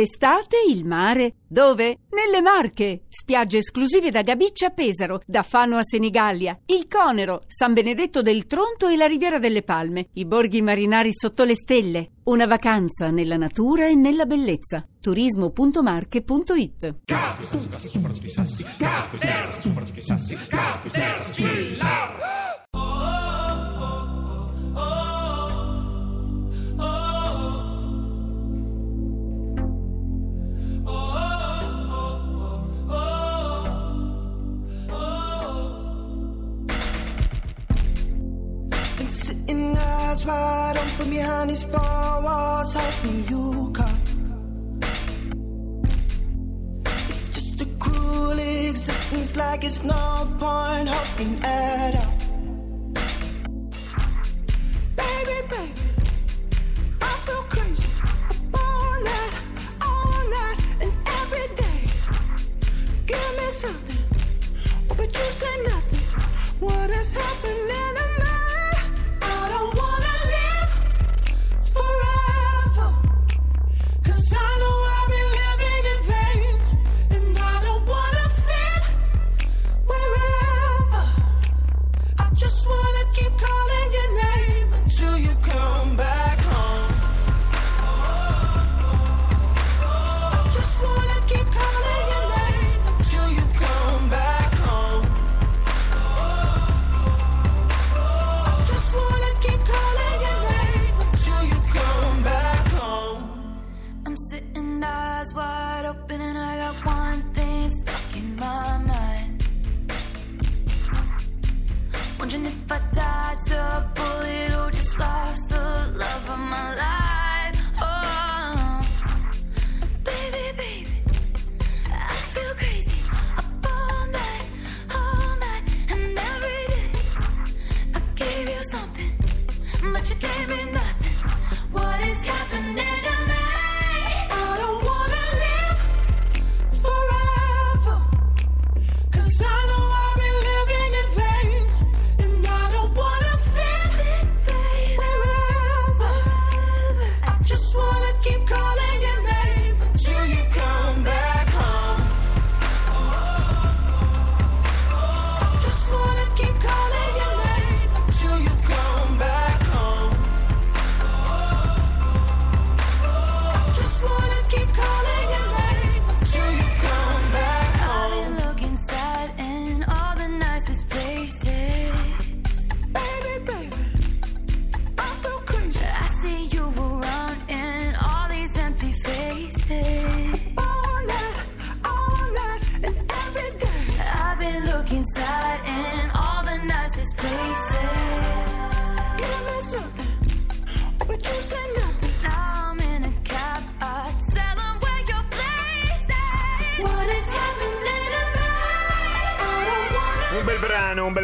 Estate, il mare. Dove? Nelle Marche. Spiagge esclusive da Gabiccia a Pesaro, da Fano a Senigallia, il Conero, San Benedetto del Tronto e la Riviera delle Palme, i borghi marinari sotto le stelle. Una vacanza nella natura e nella bellezza. turismo.marche.it Been open behind these four walls, hoping you come. It's just a cruel existence, like it's no point hoping at all.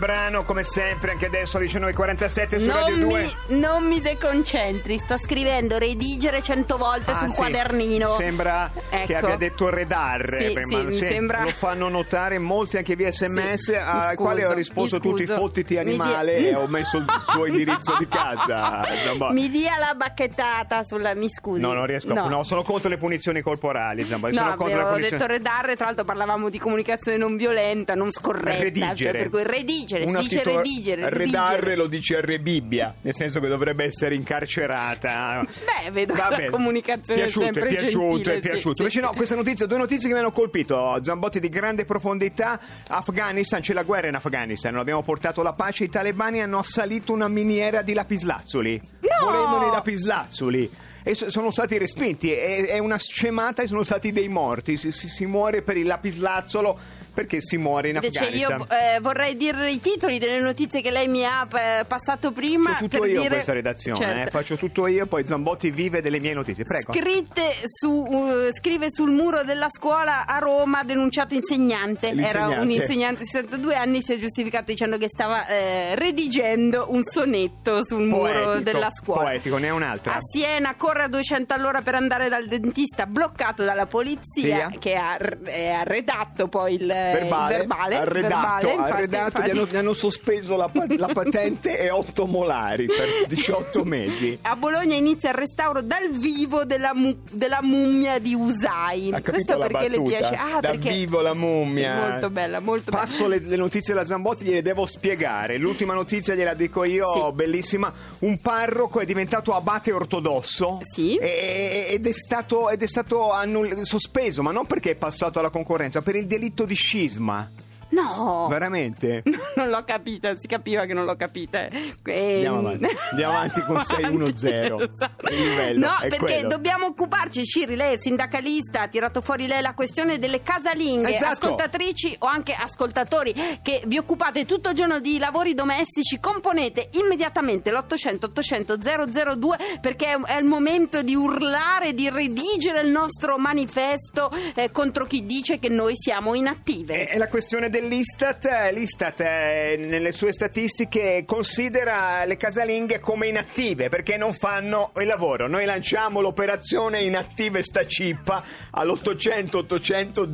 Brano, come sempre, anche adesso alle 19.47 su Radio Non 2. mi, non mi deconcentri, sto scrivendo redigere cento volte Ah, sul sì. quadernino. Sembra che Ecco. abbia detto redarre. Sì, prima. sì, sembra- Lo fanno notare molti anche via sms, scuso, quali ho risposto tutti fottiti Mi dia- animale e ho messo il suo indirizzo di casa. Mi dia la bacchettata sulla. Mi scusi. No, non riesco. No. No, sono contro le punizioni corporali. Giambo. No, sono contro avevo punizioni. detto redarre, tra l'altro parlavamo di comunicazione non violenta, non scorretta. Redigere. Cioè, per cui redigere, Una si dice titola- redigere. Redarre redigere. lo dice R. Bibbia, nel senso che dovrebbe essere incarcerata. Beh, vedo Va la comunicazione piaciuto, sempre è piaciuto, gentile, è sì, piaciuto. sì, Invece no, sì. queste notizie, due notizie che mi hanno colpito. Zambotti di grande profondità. Afghanistan, c'è la guerra in Afghanistan, non abbiamo portato la pace. I talebani hanno assalito una miniera di lapislazzuli. No! Volevano i lapislazzuli. E so- sono stati respinti, è, è una scemata e sono stati dei morti. Si, si- si muore per il lapislazzolo perché si muore in Invece Afghanistan. io eh, vorrei dire i titoli delle notizie che lei mi ha eh, passato prima. Faccio tutto io dire... questa redazione, Certo. eh, faccio tutto io, poi Zambotti vive delle mie notizie. Prego. Scritte su, uh, scrive sul muro della scuola a Roma denunciato insegnante. Era un insegnante di 62 anni, si è giustificato dicendo che stava eh, redigendo un sonetto sul muro Poetico, della scuola. Poetico, ne è un'altra. A Siena corre a 200 all'ora per andare dal dentista, bloccato dalla polizia Sia. che ha, eh, ha redatto poi il, il verbale, verbale, arredato, verbale, infatti, arredato, infatti. Gli, hanno, gli hanno sospeso la, la patente e 8 molari per 18 mesi. A Bologna inizia il restauro dal vivo della, mu- della mummia di Usai. Questo perché le battuta? piace. Ah, da vivo la mummia. Molto bella, molto bella. Passo le, le notizie della Zambotti, gliele devo spiegare. L'ultima notizia gliela dico io, Sì. bellissima. Un parroco è diventato abate ortodosso Sì. ed è stato, ed è stato annull- sospeso, ma non perché è passato alla concorrenza, per il delitto di Xisma. No! Veramente? non l'ho capita, si capiva che non l'ho capita. Ehm, Andiamo avanti. Andiamo avanti con 6-1-0. Il livello No, perché quello. dobbiamo occuparci, Ciri, lei è sindacalista, ha tirato fuori lei la questione delle casalinghe, Esatto. ascoltatrici o anche ascoltatori che vi occupate tutto il giorno di lavori domestici, componete immediatamente l'800 800 002 perché è, il momento di urlare, di redigere il nostro manifesto eh, contro chi dice che noi siamo inattive. È è la questione dell'Istat. L'Istat eh, nelle sue statistiche considera le casalinghe come inattive perché non fanno il lavoro. Noi lanciamo l'operazione inattive sta cippa all'800 800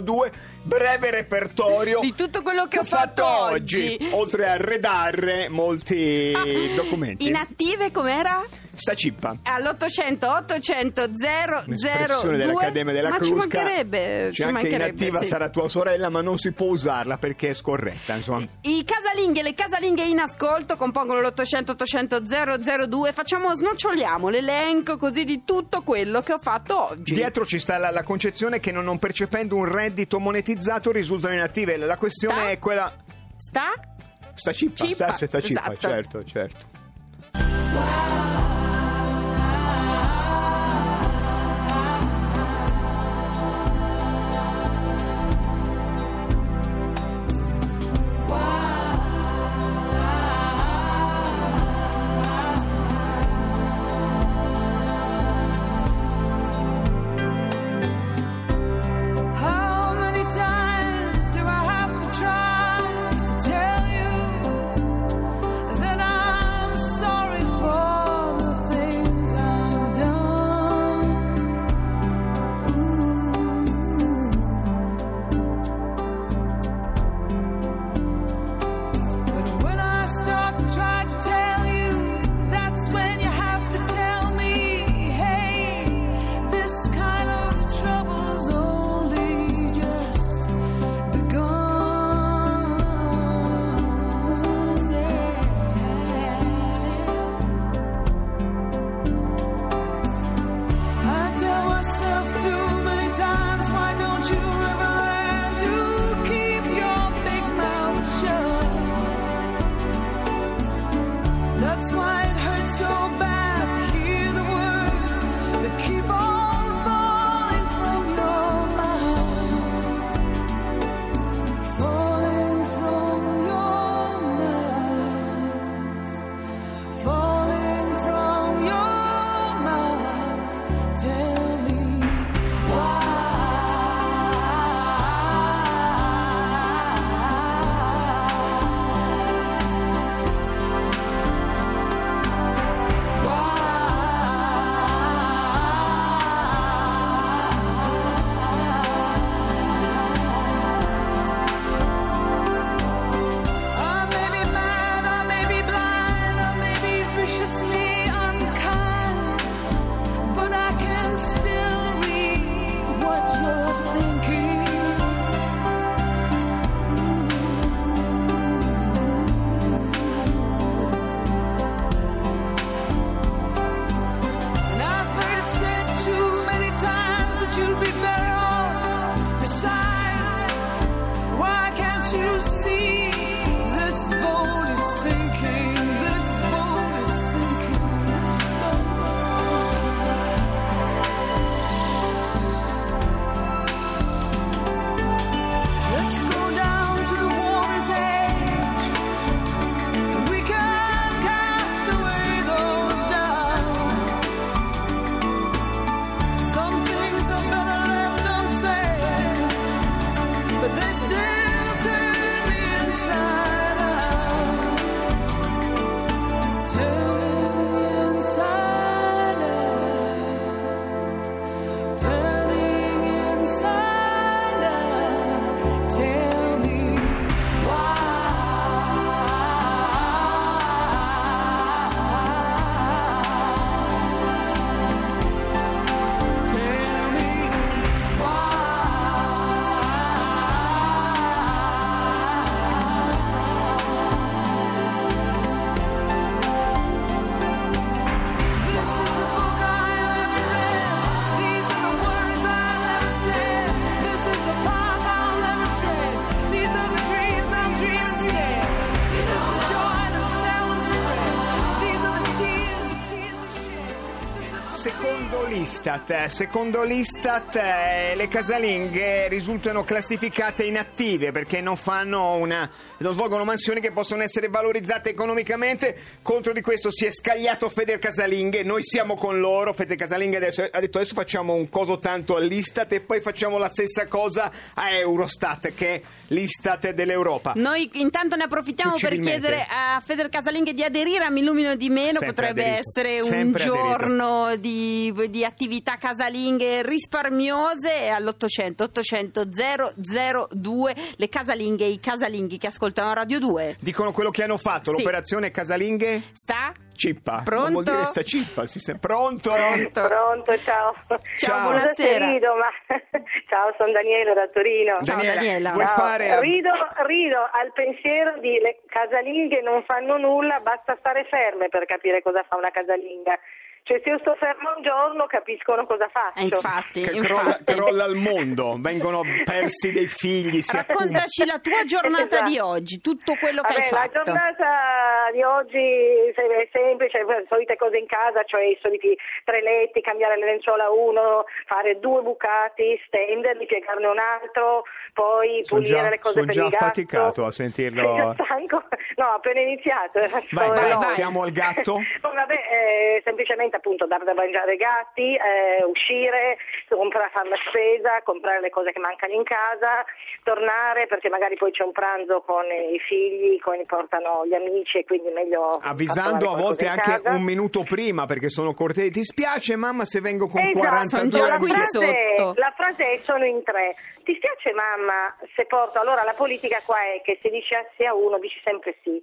002 breve repertorio Di tutto quello che ho fatto oggi. oltre a redarre molti Ah, documenti. Inattive com'era? sta cippa. All'800 800 Un'espressione 002 dell'Accademia della ma Crusca. ci mancherebbe, C'è ci anche mancherebbe, inattiva sì. sarà tua sorella, ma non si può usarla perché è scorretta. Insomma. I casalinghe le casalinghe in ascolto compongono l'800 800 002 facciamo, snoccioliamo l'elenco così di tutto quello che ho fatto oggi Dietro ci sta la, la concezione che non, non percependo un reddito monetizzato risultano inattive. La questione Sta? è quella. sta? Sta cippa, Cippa, sta, sta cippa, esatto. certo, certo. How l'Istat. Eh, Secondo l'Istat eh, le casalinghe risultano classificate inattive perché non fanno una non svolgono mansioni che possono essere valorizzate economicamente. Contro di questo si è scagliato Feder Casalinghe, noi siamo con loro. Feder Casalinghe adesso, ha detto adesso facciamo un coso tanto all'Istat e poi facciamo la stessa cosa a Eurostat che è l'Istat dell'Europa. Noi intanto ne approfittiamo per chiedere a Feder Casalinghe di aderire a Mi Illumino di Meno. Sempre Potrebbe aderito. essere un Sempre aderito. giorno di, di attività casalinghe risparmiose e all'800 800 002 le casalinghe e i casalinghi che ascoltano Radio 2. Dicono quello che hanno fatto, Sì. l'operazione Casalinghe Sta? cippa. Pronto? Non vuol dire sta cippa, si sente pronto? Pronto? Pronto, ciao. Ciao, se buonasera. rido, ma ciao, sono Daniela da Torino. Ciao, Daniela, Daniela. vuoi Ciao. fare rido, rido al pensiero di le casalinghe non fanno nulla, basta stare ferme per capire cosa fa una casalinga. Cioè se io sto ferma un giorno capiscono cosa faccio. Eh, infatti, che infatti. crolla, crolla il mondo, vengono persi dei figli, si Raccontaci la tua giornata Esatto. di oggi, tutto quello che Vabbè, hai la fatto. giornata di oggi è semplice, le solite cose in casa, cioè i soliti tre letti, cambiare le lenzuola a uno, fare due bucati, stenderli, piegarne un altro, poi Sono pulire già- le cose sono per già il gatto. affaticato a sentirlo. Io stanco. No, appena iniziato. Vai, Sono vai, enorme. siamo al gatto. Vabbè, eh, semplicemente appunto dar da mangiare ai gatti, eh, uscire, comprare, fare la spesa, comprare le cose che mancano in casa, tornare perché magari poi c'è un pranzo con i figli, con portano gli amici e quindi meglio Avvisando a volte anche casa. un minuto prima perché sono cortei. Ti spiace mamma se vengo con Esatto, 42 sono già la qui sotto. la frase è sono in tre. Ti spiace mamma se porto? Allora la politica qua è che se dici sì a uno dici sempre sì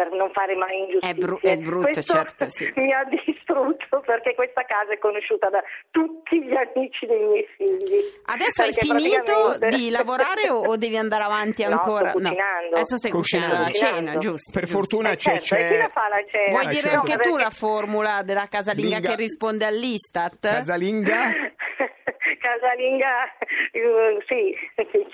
per non fare mai ingiustizie. È bru- è brutto, Questo certo, sì. mi ha distrutto perché questa casa è conosciuta da tutti gli amici dei miei figli. Adesso hai finito praticamente- di lavorare o, o devi andare avanti No, ancora? sto cucinando. Adesso stai cucinando la cena, giusto? Per giusto. fortuna Eh, c'è, certo, e chi la c'è fa la cena? Vuoi Ah, dire certo. anche tu Perché- la formula della casalinga Linga. che risponde all'Istat? casalinga. Casalinga, eh, sì,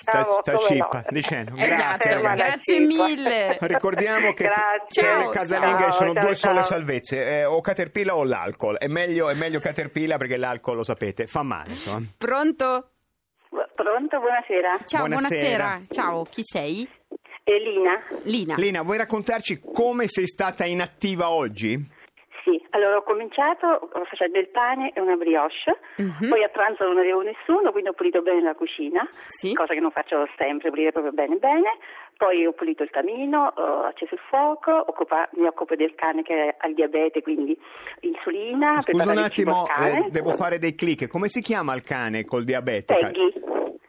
Sta, diciamo, sta come cippa, no. dicendo. Esatto, Grazie, la grazie mille. Ricordiamo che Grazie. per le casalinghe Ciao, sono ciao, due sole salvezze, eh, o Caterpillar o l'alcol. È meglio, è meglio Caterpillar perché l'alcol, lo sapete, fa male. Insomma. Pronto? Pronto, buonasera. Ciao, Buonasera. buonasera. Ciao, chi sei? Elina. Lina. Lina, vuoi raccontarci come sei stata inattiva oggi? Sì, allora ho cominciato facendo il pane e una brioche, Mhm. poi a pranzo non avevo nessuno, quindi ho pulito bene la cucina, Sì. cosa che non faccio sempre, pulire proprio bene bene, poi ho pulito il camino, ho acceso il fuoco, occupa- mi occupo del cane che ha il diabete, quindi insulina, Scusa un attimo, eh, devo fare dei click. Come si chiama il cane col diabete? Peggy.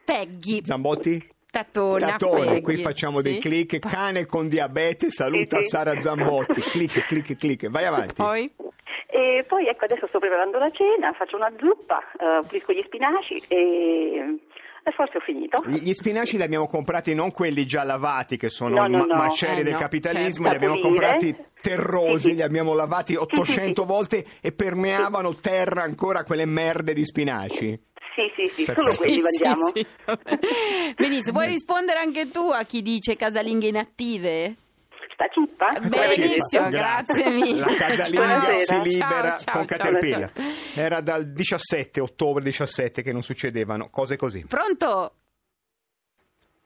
Peggy. Zambotti? Tattona. Tattone, Peggy. qui facciamo dei Sì. click. Cane con diabete, saluta Sì, sì. Sara Zambotti. Click, click, click. Vai avanti. Poi? E poi ecco adesso sto preparando la cena, faccio una zuppa, eh, pulisco gli spinaci e, e forse ho finito. Gli gli spinaci li abbiamo comprati non quelli già lavati che sono No, no, ma- no. macelli Eh, del no, capitalismo, certo. li abbiamo pulire. comprati terrosi, Sì, sì. li abbiamo lavati 800 sì. volte e permeavano terra ancora quelle merde di spinaci. Sì, sì, sì, Perfetto. solo quelli Sì, mangiamo. sì, sì. Benissimo, vuoi rispondere anche tu a chi dice casalinghe inattive? Sta cippa? Benissimo, grazie mille. La casalinga Ciao. si libera ciao, con ciao, Caterpillar. ciao. Era dal 17 ottobre 17 che non succedevano cose così. Pronto?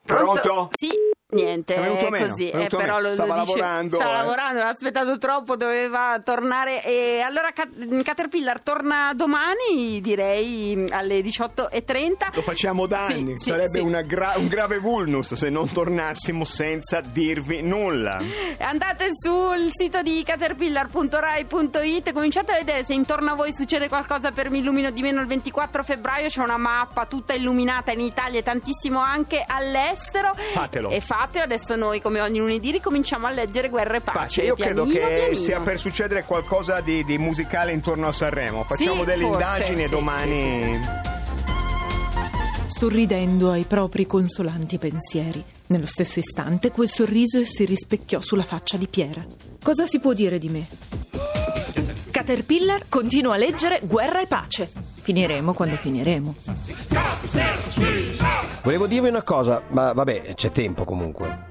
Pronto? Sì, niente, È è così. è eh, però lo, Stava lo dice- lavorando, Stava eh. lavorando, ha aspettato troppo, doveva tornare. E allora Cat- Caterpillar torna domani, direi alle 18.30. Lo facciamo da Sì, sarebbe sì. gra- un grave vulnus se non tornassimo senza dirvi nulla. Andate sul sito di caterpillar.rai.it cominciate a vedere se intorno a voi succede qualcosa per Mi illumino di meno il 24 febbraio c'è una mappa tutta illuminata in Italia e tantissimo anche all'estero Fatelo. e fatelo adesso noi come ogni lunedì ricominciamo a leggere Guerra e Pace Pace, io credo pianino, che pianino. sia per succedere qualcosa di, di musicale intorno a Sanremo. Facciamo Sì, delle forse, indagini e sì, domani. sorridendo ai propri consolanti pensieri. Nello stesso istante quel sorriso si rispecchiò sulla faccia di Piera. Cosa si può dire di me? Caterpillar continua a leggere Guerra e pace. Finiremo quando finiremo. Volevo dirvi una cosa, ma vabbè, c'è tempo comunque.